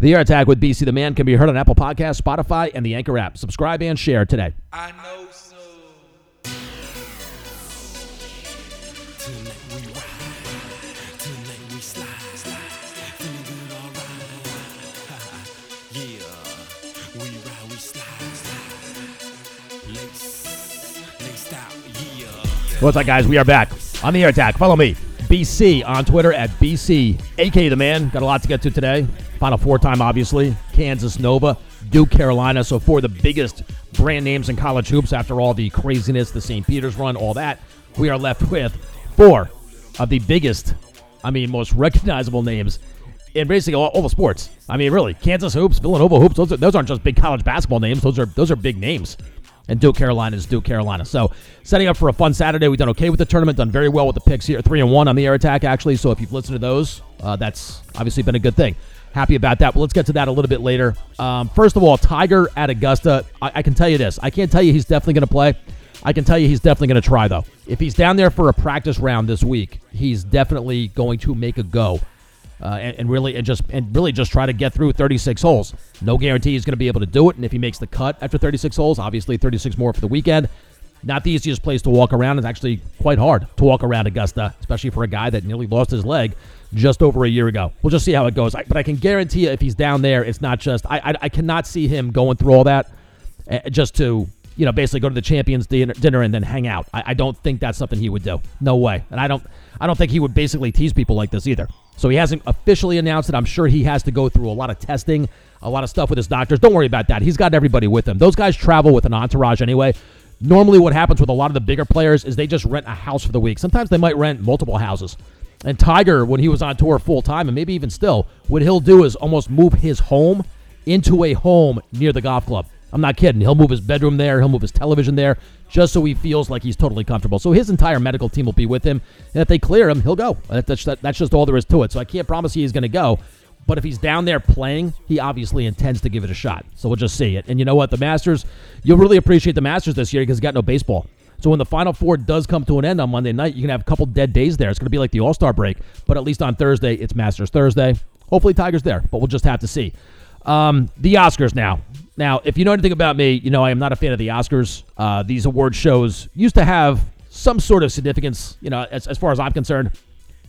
The Air Attack with BC the Man can be heard on Apple Podcasts, Spotify, and the Anchor app. Subscribe and share today. I know so. Tonight we ride, tonight we slide, feeling good alright. yeah, we ride, we slide, lace, laced out, yeah. What's up, guys? We are back on the Air Attack. Follow me, BC, on Twitter at BC, aka the Man. Got a lot to get to today. Final four time, obviously. Kansas Nova, Duke Carolina. So, four of the biggest brand names in college hoops after all the craziness, the St. Peter's run, all that. We are left with four of the biggest, I mean, most recognizable names in basically all, all the sports. I mean, really, Kansas hoops, Villanova hoops. Those, are, those aren't just big college basketball names. Those are those are big names. And Duke Carolina is Duke Carolina. So setting up for a fun Saturday. We've done okay with the tournament. Done very well with the picks here. Three and one on the air attack actually. So if you've listened to those, uh, that's obviously been a good thing. Happy about that. But let's get to that a little bit later. Um, first of all, Tiger at Augusta. I, I can tell you this. I can't tell you he's definitely going to play. I can tell you he's definitely going to try though. If he's down there for a practice round this week, he's definitely going to make a go. Uh, and, and really and just and really just try to get through 36 holes. No guarantee he's going to be able to do it. And if he makes the cut after 36 holes, obviously 36 more for the weekend. Not the easiest place to walk around. It's actually quite hard to walk around Augusta, especially for a guy that nearly lost his leg just over a year ago. We'll just see how it goes. I, but I can guarantee you, if he's down there, it's not just. I I, I cannot see him going through all that uh, just to you know basically go to the champions dinner, dinner and then hang out. I, I don't think that's something he would do. No way. And I don't I don't think he would basically tease people like this either. So he hasn't officially announced it. I'm sure he has to go through a lot of testing, a lot of stuff with his doctors. Don't worry about that. He's got everybody with him. Those guys travel with an entourage anyway. Normally, what happens with a lot of the bigger players is they just rent a house for the week. Sometimes they might rent multiple houses. And Tiger, when he was on tour full time, and maybe even still, what he'll do is almost move his home into a home near the golf club. I'm not kidding. He'll move his bedroom there. He'll move his television there just so he feels like he's totally comfortable. So his entire medical team will be with him. And if they clear him, he'll go. That's, that's just all there is to it. So I can't promise you he's going to go. But if he's down there playing, he obviously intends to give it a shot. So we'll just see it. And you know what? The Masters, you'll really appreciate the Masters this year because you got no baseball. So when the Final Four does come to an end on Monday night, you can have a couple dead days there. It's going to be like the All Star break. But at least on Thursday, it's Masters Thursday. Hopefully Tiger's there, but we'll just have to see. Um, the Oscars now. Now, if you know anything about me, you know I am not a fan of the Oscars. Uh, these award shows used to have some sort of significance, you know, as, as far as I'm concerned.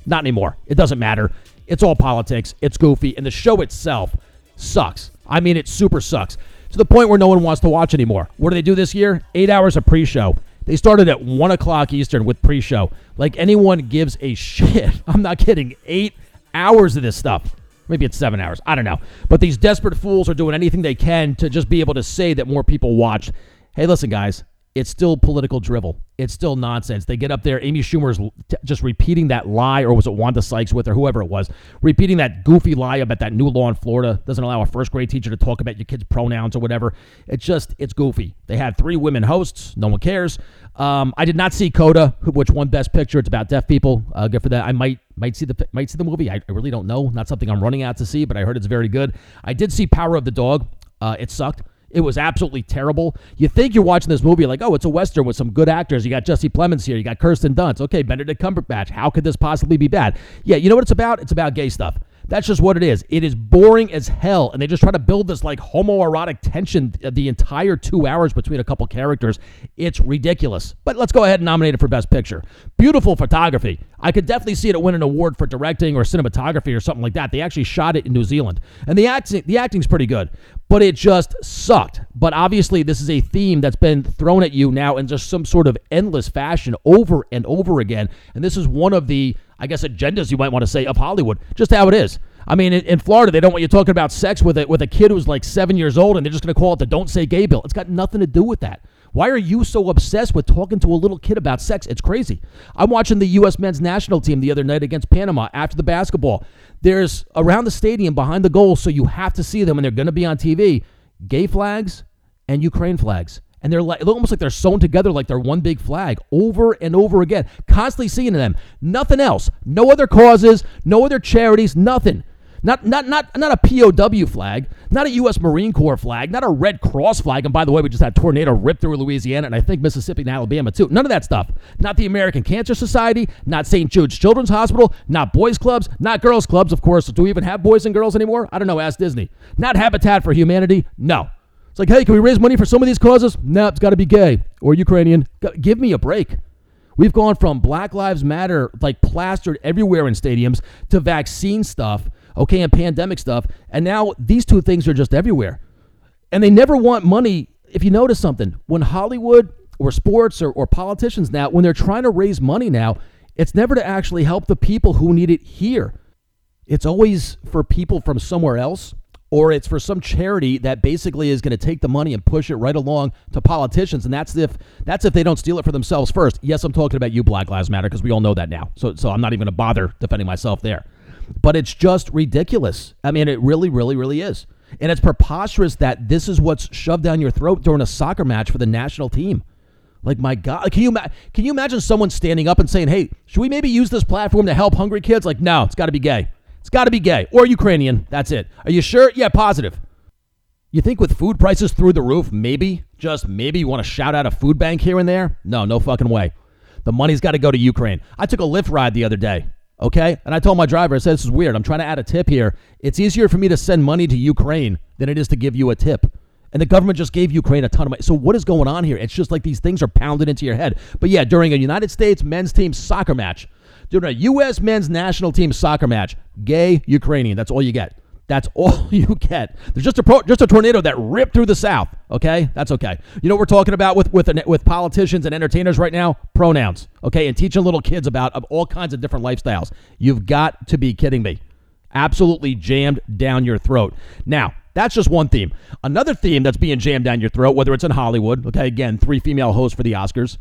Not anymore. It doesn't matter. It's all politics. It's goofy. And the show itself sucks. I mean, it super sucks. To the point where no one wants to watch anymore. What do they do this year? Eight hours of pre show. They started at 1 o'clock Eastern with pre show. Like anyone gives a shit. I'm not kidding. Eight hours of this stuff. Maybe it's seven hours. I don't know. But these desperate fools are doing anything they can to just be able to say that more people watched. Hey, listen, guys, it's still political drivel. It's still nonsense. They get up there. Amy Schumer's t- just repeating that lie, or was it Wanda Sykes with her, whoever it was, repeating that goofy lie about that new law in Florida doesn't allow a first grade teacher to talk about your kid's pronouns or whatever. It's just, it's goofy. They had three women hosts. No one cares. Um, I did not see Coda, which won Best Picture. It's about deaf people. Uh, good for that. I might might see the might see the movie. I, I really don't know. Not something I'm running out to see, but I heard it's very good. I did see Power of the Dog. Uh, it sucked. It was absolutely terrible. You think you're watching this movie like, oh, it's a western with some good actors. You got Jesse Plemons here. You got Kirsten Dunst. Okay, Benedict Cumberbatch. How could this possibly be bad? Yeah, you know what it's about? It's about gay stuff. That's just what it is. It is boring as hell, and they just try to build this like homoerotic tension uh, the entire two hours between a couple characters. It's ridiculous. But let's go ahead and nominate it for Best Picture. Beautiful photography. I could definitely see it win an award for directing or cinematography or something like that. They actually shot it in New Zealand, and the acting the acting's pretty good, but it just sucked. But obviously, this is a theme that's been thrown at you now in just some sort of endless fashion over and over again, and this is one of the I guess agendas you might want to say of Hollywood. Just how it is. I mean, in, Florida, they don't want you talking about sex with a, with a kid who's like seven years old, and they're just going to call it the "Don't Say Gay" bill. It's got nothing to do with that. Why are you so obsessed with talking to a little kid about sex? It's crazy. I'm watching the U.S. men's national team the other night against Panama after the basketball. There's around the stadium behind the goal, so you have to see them, and they're going to be on TV. Gay flags and Ukraine flags and they're like almost like they're sewn together like they're one big flag over and over again constantly seeing them nothing else no other causes no other charities nothing Not, not, not, not a POW flag, not a U.S. Marine Corps flag, not a Red Cross flag. And by the way, we just had tornado rip through Louisiana and I think Mississippi and Alabama too. None of that stuff. Not the American Cancer Society, not St. Jude's Children's Hospital, not boys' clubs, not girls' clubs, of course. Do we even have boys and girls anymore? I don't know. Ask Disney. Not Habitat for Humanity. No. It's like, hey, can we raise money for some of these causes? No, it's got to be gay or Ukrainian. Give me a break. We've gone from Black Lives Matter, like plastered everywhere in stadiums, to vaccine stuff, okay, and pandemic stuff. And now these two things are just everywhere. And they never want money. If you notice something, when Hollywood or sports or, or politicians now, when they're trying to raise money now, it's never to actually help the people who need it here. It's always for people from somewhere else or it's for some charity that basically is going to take the money and push it right along to politicians and that's if that's if they don't steal it for themselves first yes i'm talking about you black lives matter because we all know that now so so i'm not even going to bother defending myself there but it's just ridiculous i mean it really really really is and it's preposterous that this is what's shoved down your throat during a soccer match for the national team like my God, can you can you imagine someone standing up and saying, "Hey, should we maybe use this platform to help hungry kids?" Like, no, it's got to be gay. It's got to be gay or Ukrainian. That's it. Are you sure? Yeah, positive. You think with food prices through the roof, maybe, just maybe you want to shout out a food bank here and there? No, no fucking way. The money's got to go to Ukraine. I took a Lyft ride the other day, okay? And I told my driver, I said, this is weird. I'm trying to add a tip here. It's easier for me to send money to Ukraine than it is to give you a tip. And the government just gave Ukraine a ton of money. So what is going on here? It's just like these things are pounded into your head. But yeah, during a United States men's team soccer match, during a U.S. men's national team soccer match, gay Ukrainian. That's all you get. That's all you get. There's just a pro, just a tornado that ripped through the South. Okay, that's okay. You know what we're talking about with with with politicians and entertainers right now? Pronouns. Okay, and teaching little kids about of all kinds of different lifestyles. You've got to be kidding me. Absolutely jammed down your throat. Now, that's just one theme. Another theme that's being jammed down your throat, whether it's in Hollywood, okay, again, three female hosts for the Oscars,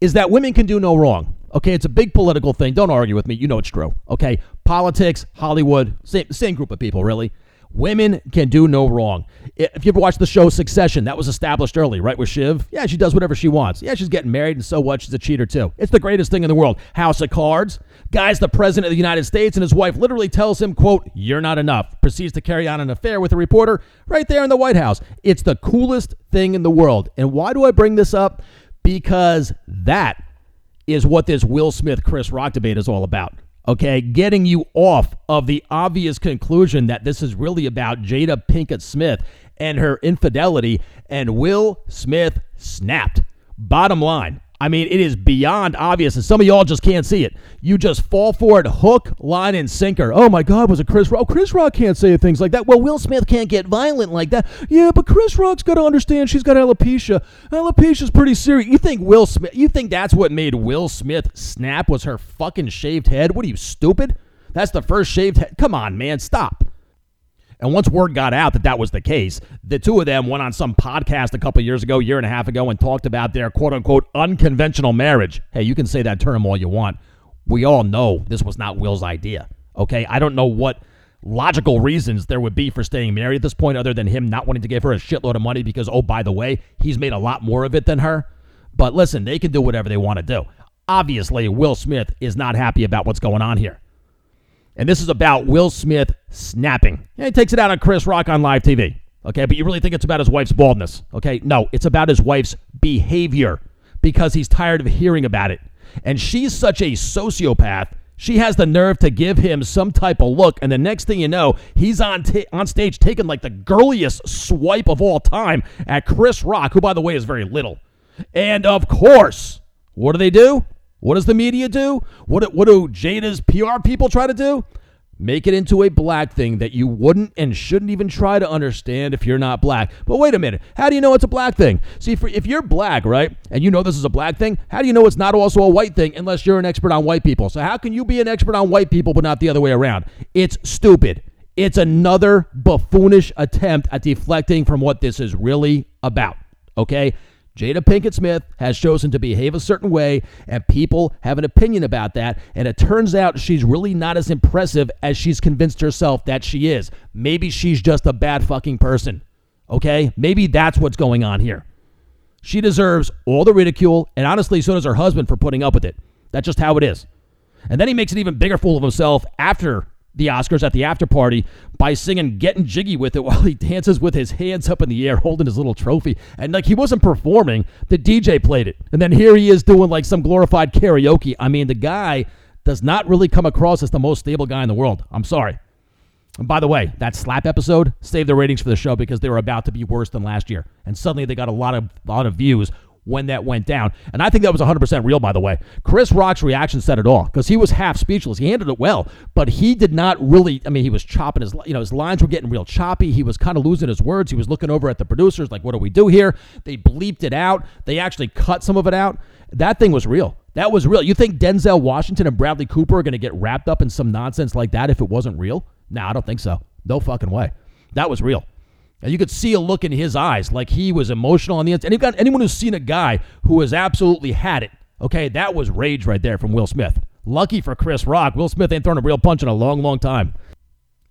is that women can do no wrong. Okay, it's a big political thing. Don't argue with me. You know it's true. Okay, politics, Hollywood, same, same group of people, really. Women can do no wrong. If you ever watched the show Succession, that was established early, right? With Shiv. Yeah, she does whatever she wants. Yeah, she's getting married, and so what? She's a cheater, too. It's the greatest thing in the world. House of Cards. Guy's the president of the United States, and his wife literally tells him, quote, you're not enough. Proceeds to carry on an affair with a reporter right there in the White House. It's the coolest thing in the world. And why do I bring this up? Because that is what this Will Smith Chris Rock debate is all about. Okay, getting you off of the obvious conclusion that this is really about Jada Pinkett Smith and her infidelity, and Will Smith snapped. Bottom line, I mean, it is beyond obvious, and some of y'all just can't see it. You just fall for it, hook, line, and sinker. Oh my God, was it Chris Rock? Oh, Chris Rock can't say things like that. Well, Will Smith can't get violent like that. Yeah, but Chris Rock's got to understand she's got alopecia. Alopecia's pretty serious. You think Will Smith? You think that's what made Will Smith snap? Was her fucking shaved head? What are you stupid? That's the first shaved head. Come on, man, stop. And once word got out that that was the case, the two of them went on some podcast a couple years ago, year and a half ago, and talked about their quote unquote unconventional marriage. Hey, you can say that term all you want. We all know this was not Will's idea. Okay. I don't know what logical reasons there would be for staying married at this point other than him not wanting to give her a shitload of money because, oh, by the way, he's made a lot more of it than her. But listen, they can do whatever they want to do. Obviously, Will Smith is not happy about what's going on here. And this is about Will Smith snapping. He takes it out on Chris Rock on live TV. Okay, but you really think it's about his wife's baldness. Okay, no, it's about his wife's behavior because he's tired of hearing about it. And she's such a sociopath. She has the nerve to give him some type of look, and the next thing you know, he's on ta- on stage taking like the girliest swipe of all time at Chris Rock, who by the way is very little. And of course, what do they do? What does the media do? What, what do Jada's PR people try to do? Make it into a black thing that you wouldn't and shouldn't even try to understand if you're not black. But wait a minute. How do you know it's a black thing? See, for, if you're black, right, and you know this is a black thing, how do you know it's not also a white thing unless you're an expert on white people? So, how can you be an expert on white people but not the other way around? It's stupid. It's another buffoonish attempt at deflecting from what this is really about. Okay? Jada Pinkett Smith has chosen to behave a certain way, and people have an opinion about that. And it turns out she's really not as impressive as she's convinced herself that she is. Maybe she's just a bad fucking person. Okay? Maybe that's what's going on here. She deserves all the ridicule, and honestly, so does her husband for putting up with it. That's just how it is. And then he makes an even bigger fool of himself after the Oscars at the after party by singing Getting Jiggy with It while he dances with his hands up in the air holding his little trophy. And like he wasn't performing, the DJ played it. And then here he is doing like some glorified karaoke. I mean, the guy does not really come across as the most stable guy in the world. I'm sorry. And by the way, that slap episode saved the ratings for the show because they were about to be worse than last year. And suddenly they got a lot of lot of views when that went down. And I think that was 100% real, by the way. Chris Rock's reaction said it all because he was half speechless. He handled it well, but he did not really. I mean, he was chopping his, you know, his lines were getting real choppy. He was kind of losing his words. He was looking over at the producers, like, what do we do here? They bleeped it out. They actually cut some of it out. That thing was real. That was real. You think Denzel Washington and Bradley Cooper are going to get wrapped up in some nonsense like that if it wasn't real? No, I don't think so. No fucking way. That was real. And you could see a look in his eyes like he was emotional on the inside. And got anyone who's seen a guy who has absolutely had it, okay, that was rage right there from Will Smith. Lucky for Chris Rock, Will Smith ain't thrown a real punch in a long, long time.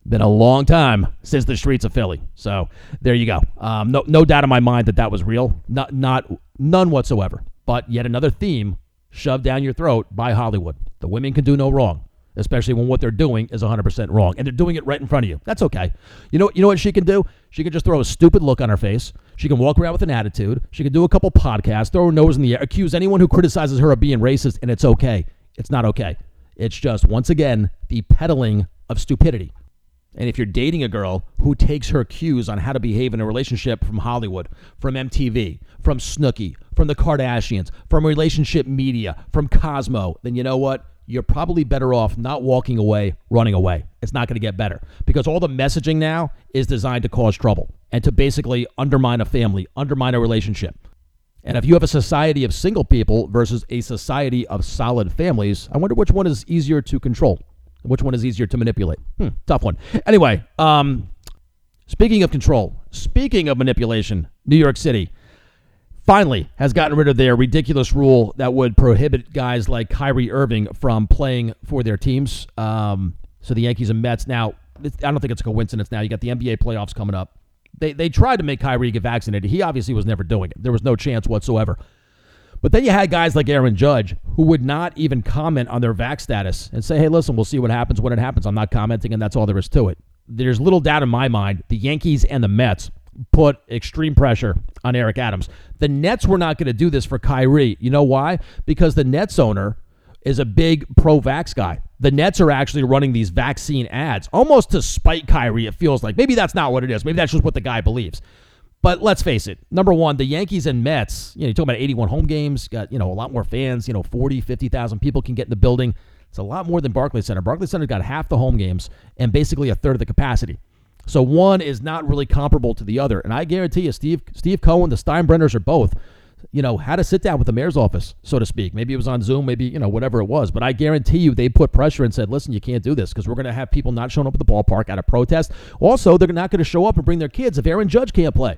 Been a long time since the streets of Philly. So there you go. Um, no, no doubt in my mind that that was real. Not, not, none whatsoever. But yet another theme shoved down your throat by Hollywood. The women can do no wrong especially when what they're doing is 100% wrong and they're doing it right in front of you. That's okay. You know, you know what she can do? She can just throw a stupid look on her face. She can walk around with an attitude. She can do a couple podcasts, throw her nose in the air, accuse anyone who criticizes her of being racist, and it's okay. It's not okay. It's just, once again, the peddling of stupidity. And if you're dating a girl who takes her cues on how to behave in a relationship from Hollywood, from MTV, from Snooki, from the Kardashians, from relationship media, from Cosmo, then you know what? You're probably better off not walking away, running away. It's not going to get better because all the messaging now is designed to cause trouble and to basically undermine a family, undermine a relationship. And if you have a society of single people versus a society of solid families, I wonder which one is easier to control, which one is easier to manipulate. Hmm, tough one. Anyway, um, speaking of control, speaking of manipulation, New York City finally has gotten rid of their ridiculous rule that would prohibit guys like Kyrie Irving from playing for their teams. Um, so the Yankees and Mets now, I don't think it's a coincidence now. You got the NBA playoffs coming up. They, they tried to make Kyrie get vaccinated. He obviously was never doing it. There was no chance whatsoever. But then you had guys like Aaron Judge who would not even comment on their vax status and say, hey, listen, we'll see what happens when it happens. I'm not commenting, and that's all there is to it. There's little doubt in my mind the Yankees and the Mets put extreme pressure on Eric Adams. The Nets were not going to do this for Kyrie. You know why? Because the Nets owner is a big pro vax guy. The Nets are actually running these vaccine ads almost to spite Kyrie, it feels like. Maybe that's not what it is. Maybe that's just what the guy believes. But let's face it. Number one, the Yankees and Mets, you know, you're talking about 81 home games, got, you know, a lot more fans, you know, 40, 50,000 people can get in the building. It's a lot more than Barclays Center. Barclays Center got half the home games and basically a third of the capacity. So one is not really comparable to the other. And I guarantee you, Steve Steve Cohen, the Steinbrenners are both, you know, had to sit down with the mayor's office, so to speak. Maybe it was on Zoom, maybe, you know, whatever it was. But I guarantee you they put pressure and said, listen, you can't do this because we're going to have people not showing up at the ballpark out of protest. Also, they're not going to show up and bring their kids if Aaron Judge can't play.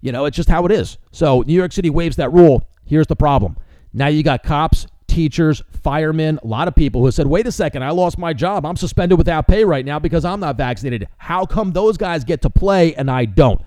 You know, it's just how it is. So New York City waives that rule. Here's the problem. Now you got cops teachers, firemen, a lot of people who said, wait a second, I lost my job. I'm suspended without pay right now because I'm not vaccinated. How come those guys get to play and I don't?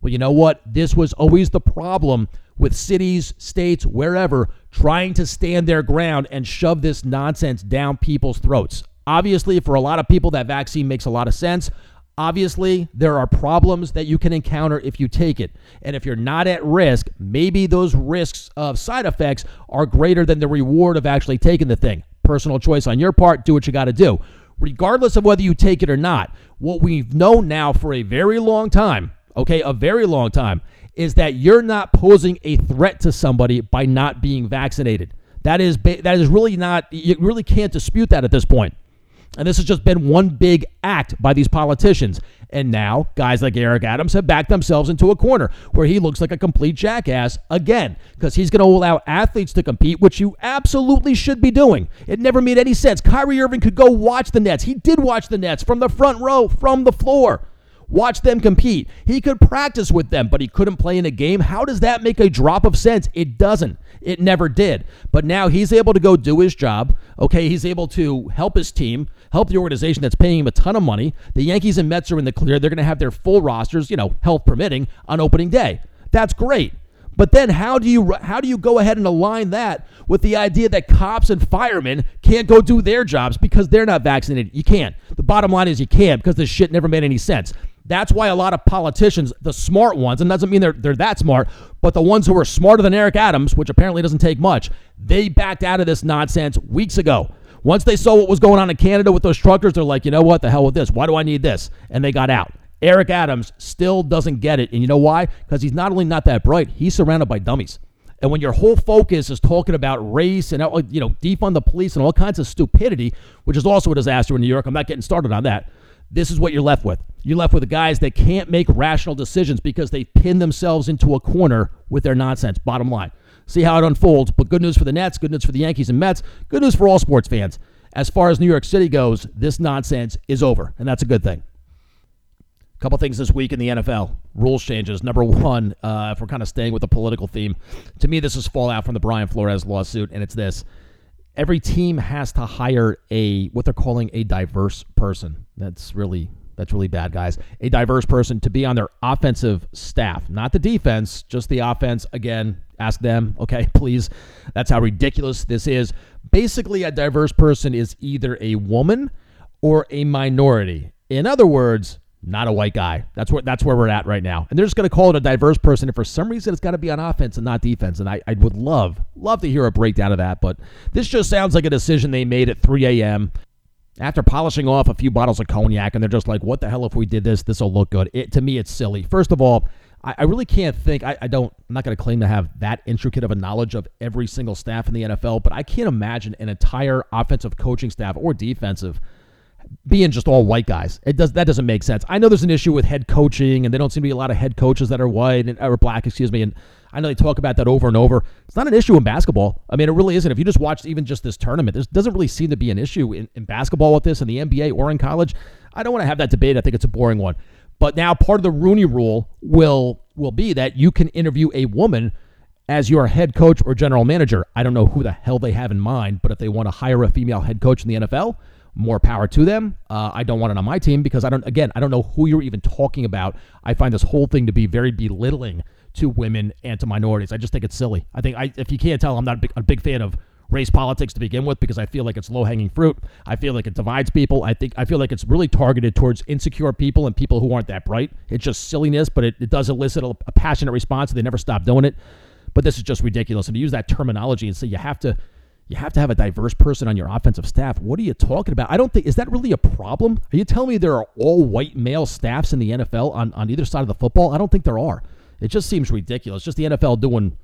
Well, you know what? This was always the problem with cities, states, wherever, trying to stand their ground and shove this nonsense down people's throats. Obviously, for a lot of people, that vaccine makes a lot of sense. Obviously, there are problems that you can encounter if you take it. And if you're not at risk, maybe those risks of side effects are greater than the reward of actually taking the thing. Personal choice on your part, do what you got to do. Regardless of whether you take it or not, what we've known now for a very long time, okay, a very long time, is that you're not posing a threat to somebody by not being vaccinated. That is that is really not you really can't dispute that at this point. And this has just been one big act by these politicians. And now, guys like Eric Adams have backed themselves into a corner where he looks like a complete jackass again, because he's going to allow athletes to compete, which you absolutely should be doing. It never made any sense. Kyrie Irving could go watch the Nets. He did watch the Nets from the front row, from the floor. Watch them compete. He could practice with them, but he couldn't play in a game. How does that make a drop of sense? It doesn't. It never did. But now he's able to go do his job. Okay, he's able to help his team, help the organization that's paying him a ton of money. The Yankees and Mets are in the clear. They're going to have their full rosters, you know, health permitting, on opening day. That's great. But then how do you how do you go ahead and align that with the idea that cops and firemen can't go do their jobs because they're not vaccinated? You can't. The bottom line is you can't because this shit never made any sense. That's why a lot of politicians, the smart ones, and doesn't mean they're they're that smart, but the ones who are smarter than Eric Adams, which apparently doesn't take much, they backed out of this nonsense weeks ago. Once they saw what was going on in Canada with those truckers, they're like, you know what, the hell with this? Why do I need this? And they got out. Eric Adams still doesn't get it. And you know why? Because he's not only not that bright, he's surrounded by dummies. And when your whole focus is talking about race and uh, you know defund the police and all kinds of stupidity, which is also a disaster in New York, I'm not getting started on that. This is what you're left with. You're left with guys that can't make rational decisions because they pin themselves into a corner with their nonsense. Bottom line. See how it unfolds. But good news for the Nets, good news for the Yankees and Mets, good news for all sports fans. As far as New York City goes, this nonsense is over, and that's a good thing A couple things this week in the NFL. Rules changes. Number one, uh, if we're kind of staying with the political theme, to me, this is fallout from the Brian Flores lawsuit, and it's this. Every team has to hire a what they're calling a diverse person. That's really that's really bad, guys. A diverse person to be on their offensive staff, not the defense, just the offense. Again, ask them, okay, please. That's how ridiculous this is. Basically, a diverse person is either a woman or a minority. In other words, not a white guy. That's where that's where we're at right now. And they're just going to call it a diverse person. And for some reason, it's got to be on offense and not defense. And I, I would love love to hear a breakdown of that. But this just sounds like a decision they made at 3 a.m. after polishing off a few bottles of cognac, and they're just like, "What the hell? If we did this, this will look good." It to me, it's silly. First of all. I, I really can't think. I, I don't. I'm not going to claim to have that intricate of a knowledge of every single staff in the NFL, but I can't imagine an entire offensive coaching staff or defensive being just all white guys. It does that doesn't make sense. I know there's an issue with head coaching, and there don't seem to be a lot of head coaches that are white and or black, excuse me. And I know they talk about that over and over. It's not an issue in basketball. I mean, it really isn't. If you just watch even just this tournament, there doesn't really seem to be an issue in, in basketball with this in the NBA or in college. I don't want to have that debate. I think it's a boring one. But now part of the Rooney Rule will will be that you can interview a woman as your head coach or general manager. I don't know who the hell they have in mind, but if they want to hire a female head coach in the NFL more power to them. Uh, I don't want it on my team because I don't, again, I don't know who you're even talking about. I find this whole thing to be very belittling to women and to minorities. I just think it's silly. I think, I, if you can't tell, I'm not a big, a big fan of race politics to begin with because I feel like it's low hanging fruit. I feel like it divides people. I think I feel like it's really targeted towards insecure people and people who aren't that bright. It's just silliness, but it, it does elicit a, a passionate response. They never stop doing it. But this is just ridiculous. And to use that terminology and say you have to you have to have a diverse person on your offensive staff. What are you talking about? I don't think is that really a problem? Are you telling me there are all white male staffs in the NFL on, on either side of the football? I don't think there are. It just seems ridiculous. Just the NFL doing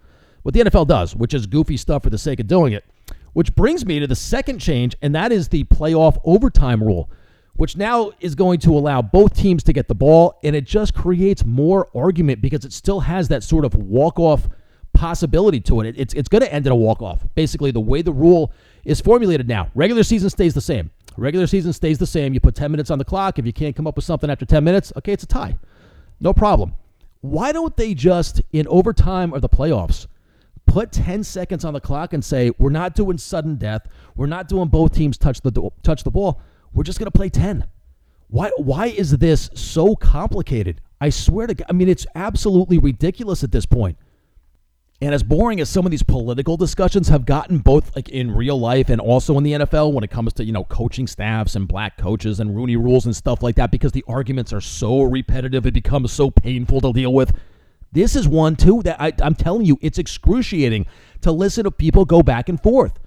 what the NFL does, which is goofy stuff for the sake of doing it. Which brings me to the second change, and that is the playoff overtime rule, which now is going to allow both teams to get the ball, and it just creates more argument because it still has that sort of walk off possibility to it. It's, it's going to end in a walk off. Basically, the way the rule is formulated now, regular season stays the same. Regular season stays the same. You put 10 minutes on the clock. If you can't come up with something after 10 minutes, okay, it's a tie. No problem. Why don't they just, in overtime or the playoffs, put 10 seconds on the clock and say, we're not doing sudden death. We're not doing both teams touch the, touch the ball. We're just going to play 10. Why, why is this so complicated? I swear to God. I mean, it's absolutely ridiculous at this point. And as boring as some of these political discussions have gotten, both like in real life and also in the NFL, when it comes to you know coaching staffs and black coaches and Rooney rules and stuff like that, because the arguments are so repetitive, it becomes so painful to deal with. This is one too that I, I'm telling you, it's excruciating to listen to people go back and forth.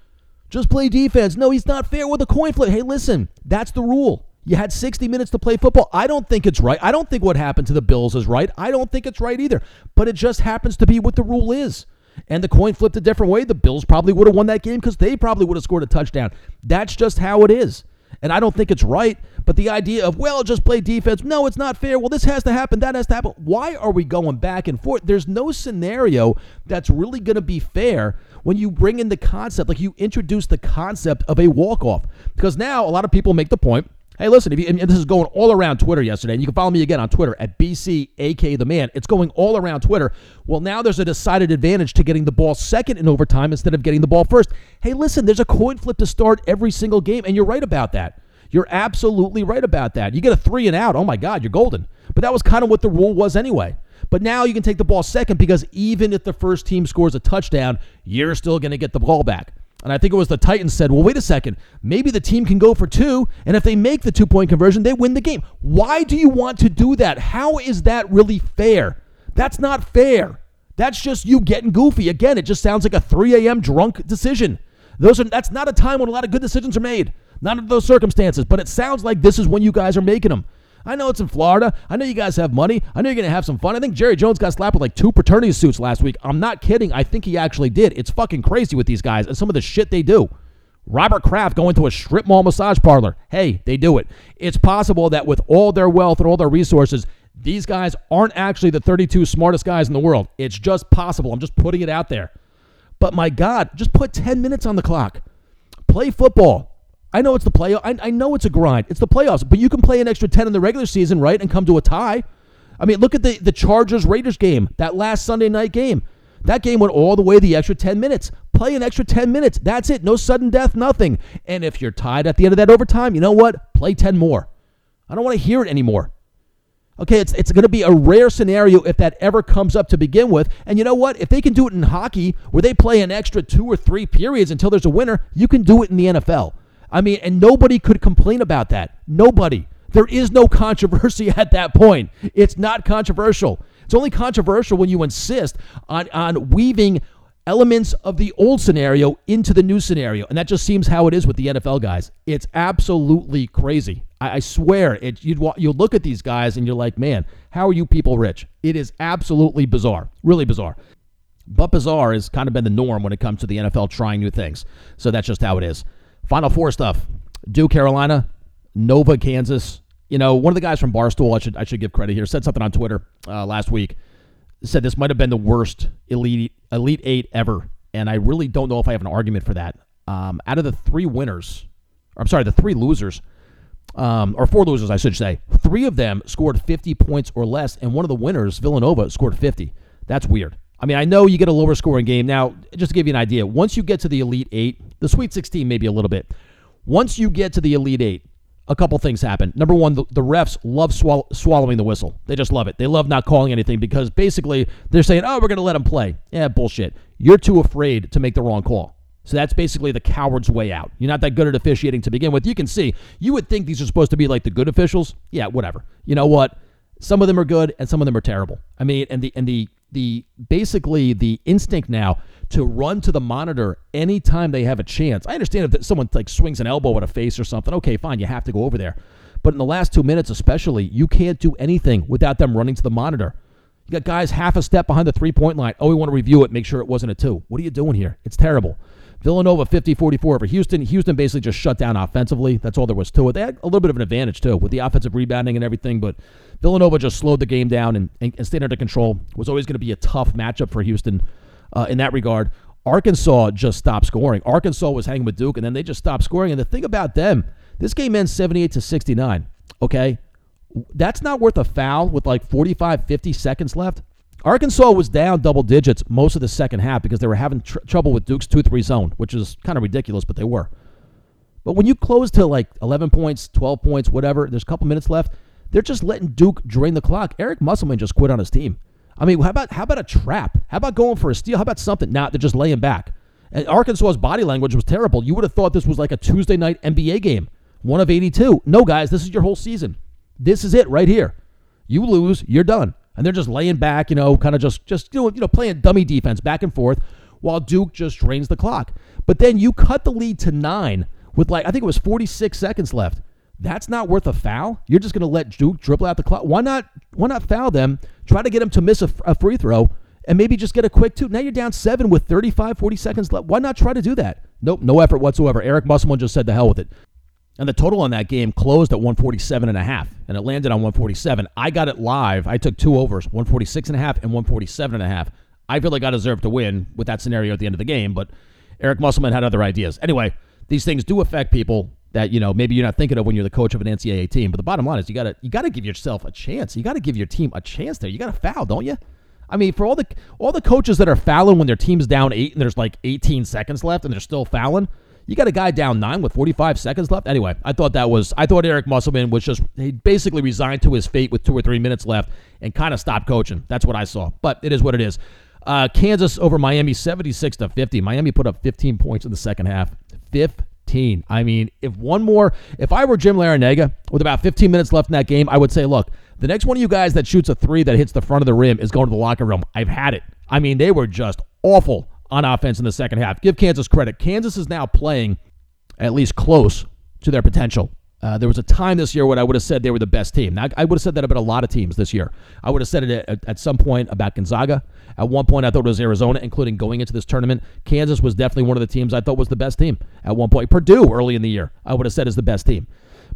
Just play defense. No, he's not fair with a coin flip. Hey, listen, that's the rule. You had 60 minutes to play football. I don't think it's right. I don't think what happened to the Bills is right. I don't think it's right either. But it just happens to be what the rule is. And the coin flipped a different way. The Bills probably would have won that game because they probably would have scored a touchdown. That's just how it is. And I don't think it's right. But the idea of, well, just play defense, no, it's not fair. Well, this has to happen, that has to happen. Why are we going back and forth? There's no scenario that's really going to be fair when you bring in the concept, like you introduce the concept of a walk off. Because now a lot of people make the point Hey, listen, if you, and this is going all around Twitter yesterday, and you can follow me again on Twitter at BCAK the man. It's going all around Twitter. Well, now there's a decided advantage to getting the ball second in overtime instead of getting the ball first. Hey, listen, there's a coin flip to start every single game, and you're right about that. You're absolutely right about that. You get a three and out. Oh my God, you're golden. But that was kind of what the rule was anyway. But now you can take the ball second because even if the first team scores a touchdown, you're still going to get the ball back. And I think it was the Titans said, well, wait a second. Maybe the team can go for two. And if they make the two point conversion, they win the game. Why do you want to do that? How is that really fair? That's not fair. That's just you getting goofy. Again, it just sounds like a 3 a.m. drunk decision. Those are that's not a time when a lot of good decisions are made. Not under those circumstances, but it sounds like this is when you guys are making them. I know it's in Florida. I know you guys have money. I know you're going to have some fun. I think Jerry Jones got slapped with like two paternity suits last week. I'm not kidding. I think he actually did. It's fucking crazy with these guys and some of the shit they do. Robert Kraft going to a strip mall massage parlor. Hey, they do it. It's possible that with all their wealth and all their resources, these guys aren't actually the 32 smartest guys in the world. It's just possible. I'm just putting it out there. But my God, just put 10 minutes on the clock. Play football. I know it's the play. I, I know it's a grind. It's the playoffs, but you can play an extra 10 in the regular season, right, and come to a tie. I mean, look at the, the Chargers Raiders game, that last Sunday night game. That game went all the way the extra 10 minutes. Play an extra 10 minutes. That's it. No sudden death, nothing. And if you're tied at the end of that overtime, you know what? Play 10 more. I don't want to hear it anymore. Okay, it's, it's going to be a rare scenario if that ever comes up to begin with. And you know what? If they can do it in hockey, where they play an extra two or three periods until there's a winner, you can do it in the NFL. I mean, and nobody could complain about that. Nobody. There is no controversy at that point. It's not controversial. It's only controversial when you insist on, on weaving elements of the old scenario into the new scenario. And that just seems how it is with the NFL guys. It's absolutely crazy. I, I swear, it, you'd, you look at these guys and you're like, man, how are you people rich? It is absolutely bizarre. Really bizarre. But bizarre has kind of been the norm when it comes to the NFL trying new things. So that's just how it is. Final four stuff Duke, Carolina, Nova, Kansas. You know, one of the guys from Barstool, I should, I should give credit here, said something on Twitter uh, last week said this might have been the worst elite elite eight ever, and I really don't know if I have an argument for that. Um, out of the three winners, I'm sorry, the three losers, um, or four losers, I should say, three of them scored 50 points or less, and one of the winners, Villanova, scored 50. That's weird. I mean, I know you get a lower scoring game. Now, just to give you an idea, once you get to the Elite Eight, the Sweet 16 maybe a little bit. Once you get to the Elite Eight, a couple things happen. Number one, the, the refs love swall- swallowing the whistle. They just love it. They love not calling anything because basically they're saying, oh, we're going to let them play. Yeah, bullshit. You're too afraid to make the wrong call. So that's basically the coward's way out. You're not that good at officiating to begin with. You can see, you would think these are supposed to be like the good officials. Yeah, whatever. You know what? Some of them are good and some of them are terrible. I mean, and the and the the basically the instinct now to run to the monitor anytime they have a chance. I understand if someone like swings an elbow at a face or something. Okay, fine, you have to go over there. But in the last two minutes, especially, you can't do anything without them running to the monitor. You got guys half a step behind the three point line. Oh, we want to review it, make sure it wasn't a two. What are you doing here? It's terrible. Villanova 50 44 over Houston. Houston basically just shut down offensively. That's all there was to it. They had a little bit of an advantage, too, with the offensive rebounding and everything, but Villanova just slowed the game down and, and, and stayed under control. It was always going to be a tough matchup for Houston uh, in that regard. Arkansas just stopped scoring. Arkansas was hanging with Duke, and then they just stopped scoring. And the thing about them, this game ends 78 to 69. Okay. That's not worth a foul with like 45, 50 seconds left. Arkansas was down double digits most of the second half because they were having tr- trouble with Duke's 2 3 zone, which is kind of ridiculous, but they were. But when you close to like 11 points, 12 points, whatever, there's a couple minutes left, they're just letting Duke drain the clock. Eric Musselman just quit on his team. I mean, how about how about a trap? How about going for a steal? How about something? Now they're just laying back. And Arkansas's body language was terrible. You would have thought this was like a Tuesday night NBA game, one of 82. No, guys, this is your whole season. This is it right here. You lose, you're done and they're just laying back, you know, kind of just just you know, you know playing dummy defense back and forth while Duke just drains the clock. But then you cut the lead to 9 with like I think it was 46 seconds left. That's not worth a foul. You're just going to let Duke dribble out the clock. Why not why not foul them? Try to get them to miss a, a free throw and maybe just get a quick two. Now you're down 7 with 35 40 seconds left. Why not try to do that? Nope, no effort whatsoever. Eric Musselman just said the hell with it. And the total on that game closed at 147 and a half, and it landed on 147. I got it live. I took two overs, 146 and a half and 147 and a half. I feel like I deserved to win with that scenario at the end of the game, but Eric Musselman had other ideas. Anyway, these things do affect people that you know maybe you're not thinking of when you're the coach of an NCAA team. But the bottom line is you gotta you gotta give yourself a chance. You gotta give your team a chance there. You gotta foul, don't you? I mean, for all the all the coaches that are fouling when their team's down eight and there's like 18 seconds left and they're still fouling, You got a guy down nine with 45 seconds left. Anyway, I thought that was, I thought Eric Musselman was just, he basically resigned to his fate with two or three minutes left and kind of stopped coaching. That's what I saw. But it is what it is. Uh, Kansas over Miami, 76 to 50. Miami put up 15 points in the second half. 15. I mean, if one more, if I were Jim Larrañaga with about 15 minutes left in that game, I would say, look, the next one of you guys that shoots a three that hits the front of the rim is going to the locker room. I've had it. I mean, they were just awful on offense in the second half. Give Kansas credit. Kansas is now playing at least close to their potential. Uh, there was a time this year when I would have said they were the best team. Now, I would have said that about a lot of teams this year. I would have said it at, at some point about Gonzaga. At one point, I thought it was Arizona, including going into this tournament. Kansas was definitely one of the teams I thought was the best team at one point. Purdue, early in the year, I would have said is the best team.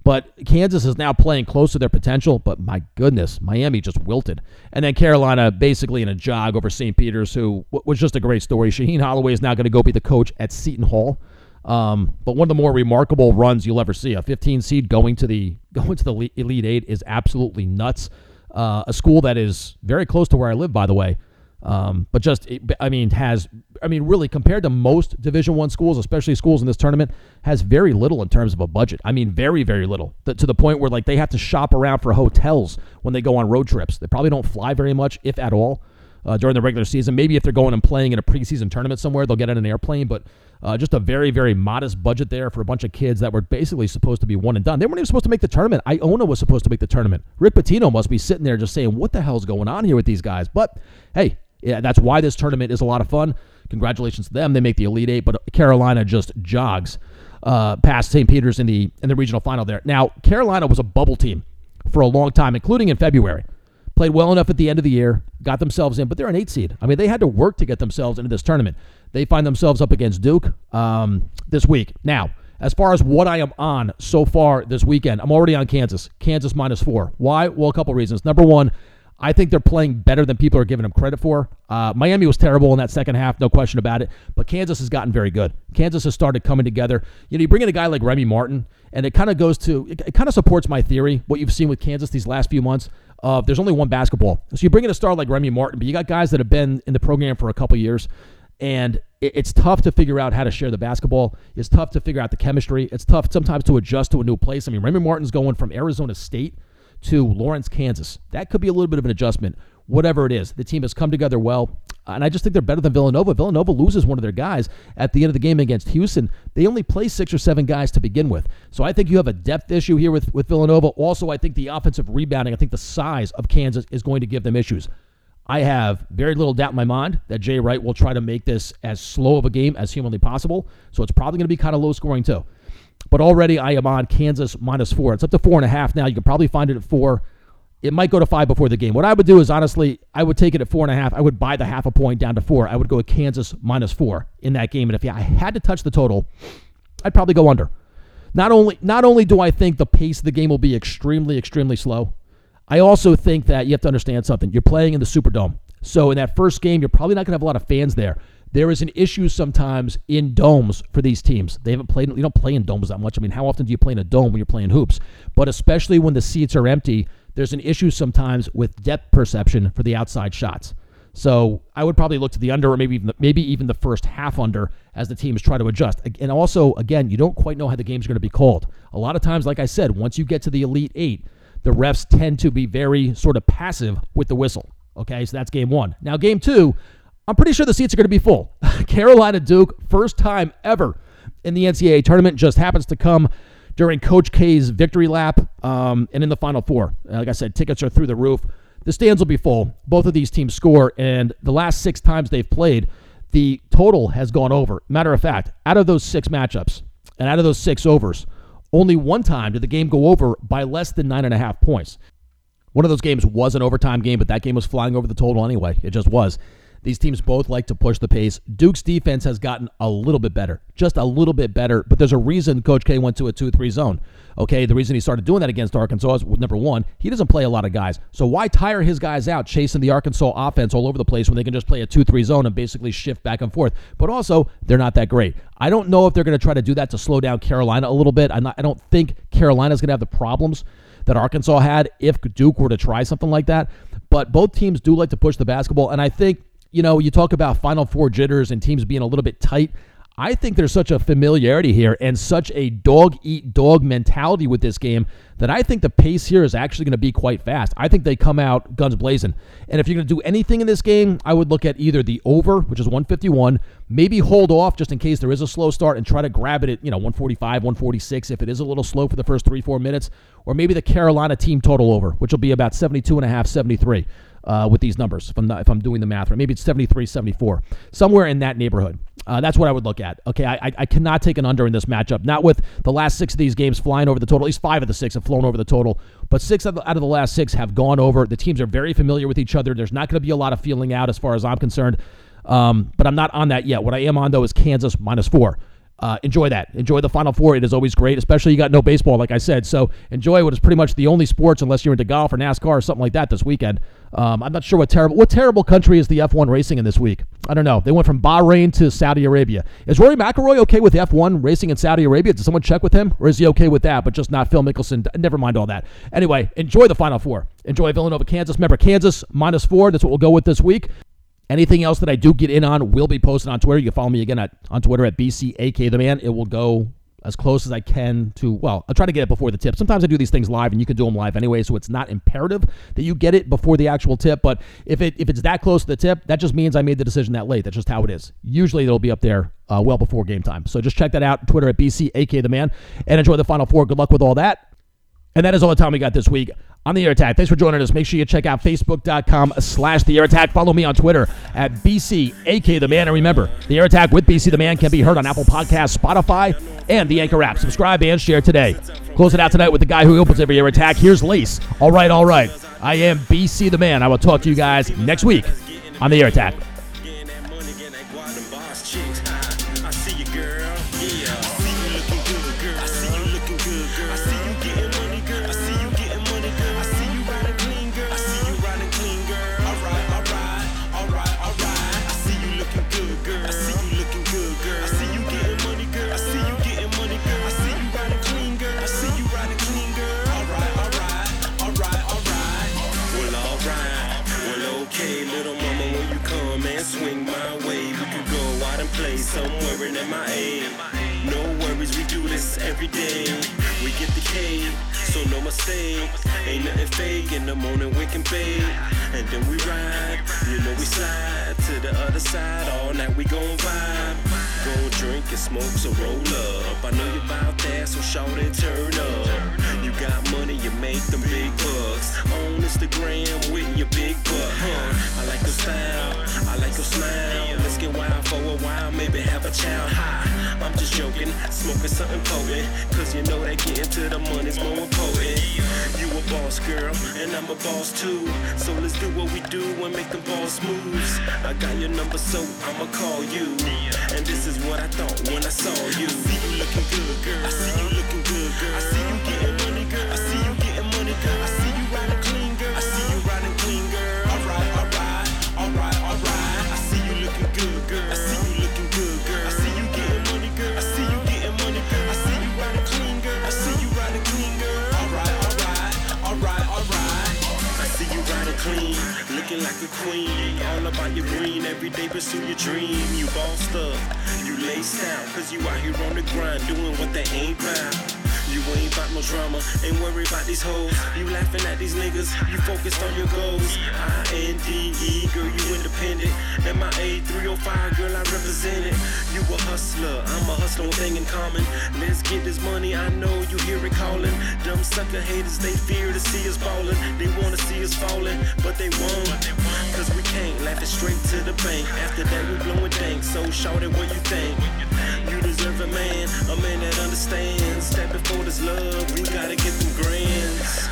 But Kansas is now playing close to their potential. But my goodness, Miami just wilted. And then Carolina basically in a jog over St. Peter's, who was just a great story. Shaheen Holloway is now going to go be the coach at Seton Hall. Um, but one of the more remarkable runs you'll ever see, a 15 seed going to the going to the Elite Eight, is absolutely nuts. Uh, a school that is very close to where I live, by the way. Um, but just, I mean, has, I mean, really compared to most Division One schools, especially schools in this tournament, has very little in terms of a budget. I mean, very, very little to the point where like they have to shop around for hotels when they go on road trips. They probably don't fly very much, if at all, uh, during the regular season. Maybe if they're going and playing in a preseason tournament somewhere, they'll get in an airplane. But uh, just a very, very modest budget there for a bunch of kids that were basically supposed to be one and done. They weren't even supposed to make the tournament. Iona was supposed to make the tournament. Rick Pitino must be sitting there just saying, "What the hell's going on here with these guys?" But hey, yeah, that's why this tournament is a lot of fun. Congratulations to them. They make the Elite Eight, but Carolina just jogs uh, past St. Peter's in the in the regional final there. Now, Carolina was a bubble team for a long time, including in February. Played well enough at the end of the year, got themselves in, but they're an eight seed. I mean, they had to work to get themselves into this tournament. They find themselves up against Duke um, this week. Now, as far as what I am on so far this weekend, I'm already on Kansas. Kansas minus four. Why? Well, a couple reasons. Number one, I think they're playing better than people are giving them credit for. Uh, Miami was terrible in that second half, no question about it. But Kansas has gotten very good. Kansas has started coming together. You know, you bring in a guy like Remy Martin, and it kind of goes to, it, it kind of supports my theory, what you've seen with Kansas these last few months. Of there's only one basketball. So you bring in a star like Remy Martin, but you got guys that have been in the program for a couple years, and it, it's tough to figure out how to share the basketball. It's tough to figure out the chemistry. It's tough sometimes to adjust to a new place. I mean, Remy Martin's going from Arizona State to Lawrence, Kansas. That could be a little bit of an adjustment. Whatever it is, the team has come together well, and I just think they're better than Villanova. Villanova loses one of their guys at the end of the game against Houston. They only play six or seven guys to begin with, so I think you have a depth issue here with with Villanova. Also, I think the offensive rebounding, I think the size of Kansas is going to give them issues. I have very little doubt in my mind that Jay Wright will try to make this as slow of a game as humanly possible. So it's probably going to be kind of low scoring too. But already I am on Kansas minus four. It's up to four and a half now. You can probably find it at four. It might go to five before the game. What I would do is honestly, I would take it at four and a half. I would buy the half a point down to four. I would go with Kansas minus four in that game. And if I had to touch the total, I'd probably go under. Not only not only do I think the pace of the game will be extremely, extremely slow, I also think that you have to understand something. You're playing in the Superdome. So in that first game, you're probably not going to have a lot of fans there there is an issue sometimes in domes for these teams. They haven't played, you don't play in domes that much. I mean, how often do you play in a dome when you're playing hoops? But especially when the seats are empty, there's an issue sometimes with depth perception for the outside shots. So I would probably look to the under or maybe even the, maybe even the first half under as the teams try to adjust. And also, again, you don't quite know how the game's going to be called. A lot of times, like I said, once you get to the Elite Eight, the refs tend to be very sort of passive with the whistle. Okay, so that's game one. Now, game two, I'm pretty sure the seats are going to be full. Carolina Duke, first time ever in the NCAA tournament, just happens to come during Coach K's victory lap um, and in the Final Four. Like I said, tickets are through the roof. The stands will be full. Both of these teams score, and the last six times they've played, the total has gone over. Matter of fact, out of those six matchups and out of those six overs, only one time did the game go over by less than nine and a half points. One of those games was an overtime game, but that game was flying over the total anyway. It just was. These teams both like to push the pace. Duke's defense has gotten a little bit better, just a little bit better, but there's a reason Coach K went to a 2 3 zone. Okay, the reason he started doing that against Arkansas is number one, he doesn't play a lot of guys. So why tire his guys out chasing the Arkansas offense all over the place when they can just play a 2 3 zone and basically shift back and forth? But also, they're not that great. I don't know if they're going to try to do that to slow down Carolina a little bit. Not, i don't think Carolina's going to have the problems that Arkansas had if Duke were to try something like that. But both teams do like to push the basketball, and I think you know, you talk about Final Four jitters and teams being a little bit tight. I think there's such a familiarity here and such a dog eat dog mentality with this game that I think the pace here is actually going to be quite fast. I think they come out guns blazing. And if you're going to do anything in this game, I would look at either the over, which is 151, maybe hold off just in case there is a slow start and try to grab it at, you know, 145, 146 if it is a little slow for the first three, four minutes, or maybe the Carolina team total over, which will be about 72 and a half, 73 uh, with these numbers. If I'm not, if I'm doing the math right, maybe it's 73, 74, somewhere in that neighborhood. Uh, that's what I would look at. Okay, I, I, cannot take an under in this matchup. Not with the last six of these games flying over the total. At least five of the six have flown over the total, but six out of the, out of the last six have gone over. The teams are very familiar with each other. There's not going to be a lot of feeling out as far as I'm concerned. Um, but I'm not on that yet. What I am on though is Kansas minus four. Uh, enjoy that. Enjoy the Final Four. It is always great, especially you got no baseball, like I said. So enjoy what is pretty much the only sports, unless you're into golf or NASCAR or something like that this weekend. Um, I'm not sure what terrible what terrible country is the F1 racing in this week. I don't know. They went from Bahrain to Saudi Arabia. Is Rory McIlroy okay with F1 racing in Saudi Arabia? Did someone check with him, or is he okay with that, but just not Phil Mickelson? Never mind all that. Anyway, enjoy the Final Four. Enjoy Villanova, Kansas. Remember, Kansas minus four. That's what we'll go with this week. Anything else that I do get in on will be posted on Twitter. You can follow me again at on Twitter at BCAK the man. It will go as close as I can to, well, I'll try to get it before the tip. Sometimes I do these things live and you can do them live anyway, so it's not imperative that you get it before the actual tip. But if it if it's that close to the tip, that just means I made the decision that late. That's just how it is. Usually it'll be up there uh, well before game time. So just check that out. Twitter at BCAK the man and enjoy the Final Four. Good luck with all that. And that is all the time we got this week on the Air Attack. Thanks for joining us. Make sure you check out facebook.com slash the Air Attack. Follow me on Twitter at BC AK the Man. And remember, the Air Attack with BC the Man can be heard on Apple Podcasts, Spotify, and the Anchor app. Subscribe and share today. Close it out tonight with the guy who opens every Air Attack. Here's Lace. All right, all right. I am BC the Man. I will talk to you guys next week on the Air Attack. Ain't nothing fake. In the morning, we can bathe, and then we ride. You know we slide to the other side. All night we gon' vibe. Go drink and smoke, so roll up. I know you about that, so shout and turn up. You got money, you make them big bucks. On Instagram with your big butt, huh? I like your style, I like your smile. Let's get wild for a while, maybe have a child. Hi, I'm just joking, smoking something potent. Cause you know that getting to the money's more important. You a boss girl, and I'm a boss too. So let's do what we do and make them boss moves. I got your number, so I'ma call you. And this is what I thought when I saw you. I see you looking good, girl. I see you looking good, girl. Like a queen. All about your green, every day pursue your dream. You bossed up, you laced out, cause you out here on the grind, doing what they ain't about. You ain't about no drama, ain't worried about these hoes. You laughing at these niggas, you focused on your goals. I-N-D-E, girl, you independent. M-I-A 305, girl, I represent it. You a hustler, I'm a hustler, thing in common. Let's get this money, I know you hear it calling. Dumb sucker haters, they fear to see us ballin'. They wanna see us falling, but they won't. Cause we can't laugh it straight to the bank. After that, we blowin' dank. So shout it what you think. You a man, a man that understands. That before this love, we gotta get them grands.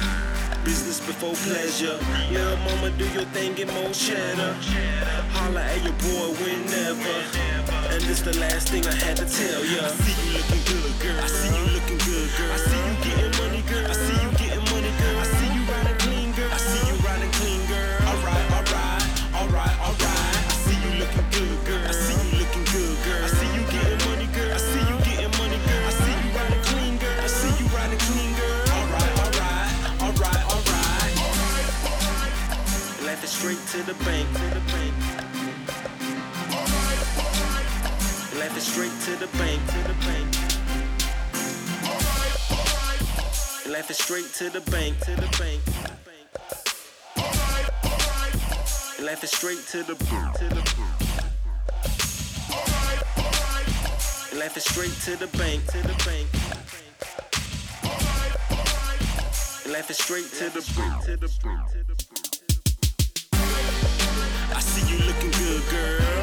Business before pleasure. Little mama, do your thing, get more cheddar. Holla at your boy whenever. And this the last thing I had to tell ya. I see you looking good, girl. I see you looking good, girl. Straight to the bank, to the bank. Life is straight to the bank, to the bank. Life is straight to the bank, to the bank. Life is straight to the bank, to the bank. Life is straight to the bank, to the bank. Life is straight to the bank, to the bank. looking good, girl.